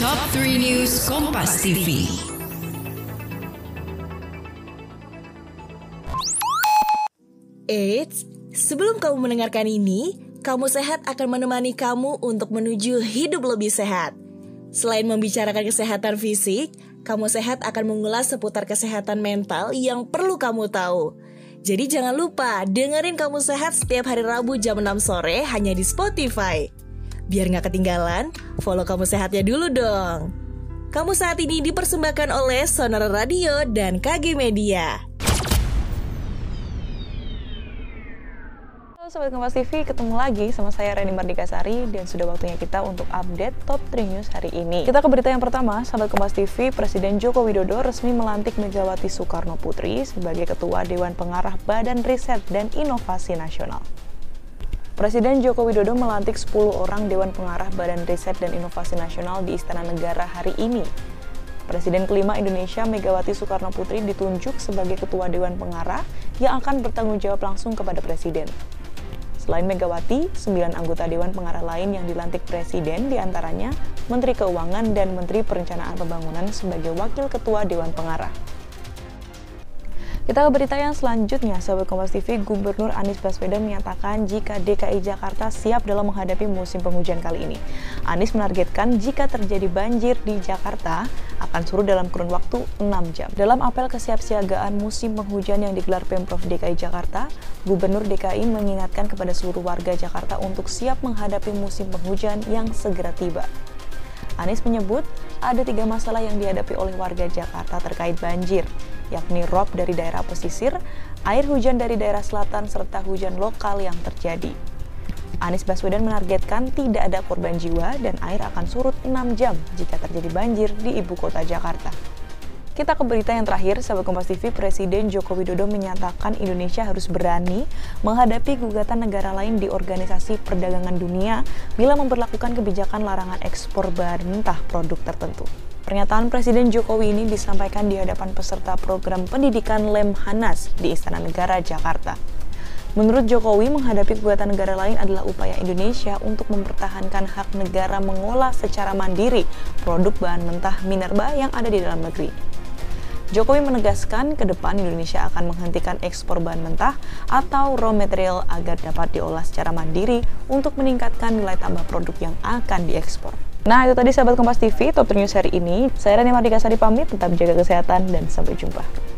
Top 3 News Kompas TV. Eits, sebelum kamu mendengarkan ini, kamu sehat akan menemani kamu untuk menuju hidup lebih sehat. Selain membicarakan kesehatan fisik, kamu sehat akan mengulas seputar kesehatan mental yang perlu kamu tahu. Jadi jangan lupa dengerin kamu sehat setiap hari Rabu jam 6 sore hanya di Spotify. Biar nggak ketinggalan, follow kamu sehatnya dulu dong. Kamu saat ini dipersembahkan oleh Sonora Radio dan KG Media. Halo Sobat Kompas TV, ketemu lagi sama saya Reni Mardika Sari dan sudah waktunya kita untuk update top 3 news hari ini. Kita ke berita yang pertama, Sobat Kompas TV, Presiden Joko Widodo resmi melantik Megawati Soekarno Putri sebagai Ketua Dewan Pengarah Badan Riset dan Inovasi Nasional. Presiden Joko Widodo melantik 10 orang Dewan Pengarah Badan Riset dan Inovasi Nasional di Istana Negara hari ini. Presiden kelima Indonesia Megawati Soekarno Putri ditunjuk sebagai Ketua Dewan Pengarah yang akan bertanggung jawab langsung kepada Presiden. Selain Megawati, sembilan anggota Dewan Pengarah lain yang dilantik Presiden di antaranya Menteri Keuangan dan Menteri Perencanaan Pembangunan sebagai Wakil Ketua Dewan Pengarah. Kita ke berita yang selanjutnya, Sobat Kompas TV, Gubernur Anies Baswedan menyatakan jika DKI Jakarta siap dalam menghadapi musim penghujan kali ini. Anies menargetkan jika terjadi banjir di Jakarta akan surut dalam kurun waktu 6 jam. Dalam apel kesiapsiagaan musim penghujan yang digelar Pemprov DKI Jakarta, Gubernur DKI mengingatkan kepada seluruh warga Jakarta untuk siap menghadapi musim penghujan yang segera tiba. Anies menyebut ada tiga masalah yang dihadapi oleh warga Jakarta terkait banjir, yakni rob dari daerah pesisir, air hujan dari daerah selatan, serta hujan lokal yang terjadi. Anies Baswedan menargetkan tidak ada korban jiwa dan air akan surut 6 jam jika terjadi banjir di ibu kota Jakarta. Kita ke berita yang terakhir, sahabat Kompas TV, Presiden Joko Widodo menyatakan Indonesia harus berani menghadapi gugatan negara lain di Organisasi Perdagangan Dunia bila memperlakukan kebijakan larangan ekspor bahan mentah produk tertentu. Pernyataan Presiden Jokowi ini disampaikan di hadapan peserta program pendidikan Lemhanas di Istana Negara, Jakarta. Menurut Jokowi, menghadapi gugatan negara lain adalah upaya Indonesia untuk mempertahankan hak negara mengolah secara mandiri produk bahan mentah minerba yang ada di dalam negeri. Jokowi menegaskan ke depan Indonesia akan menghentikan ekspor bahan mentah atau raw material agar dapat diolah secara mandiri untuk meningkatkan nilai tambah produk yang akan diekspor. Nah itu tadi sahabat Kompas TV, Top News hari ini. Saya Rani Mardika Sari pamit, tetap jaga kesehatan dan sampai jumpa.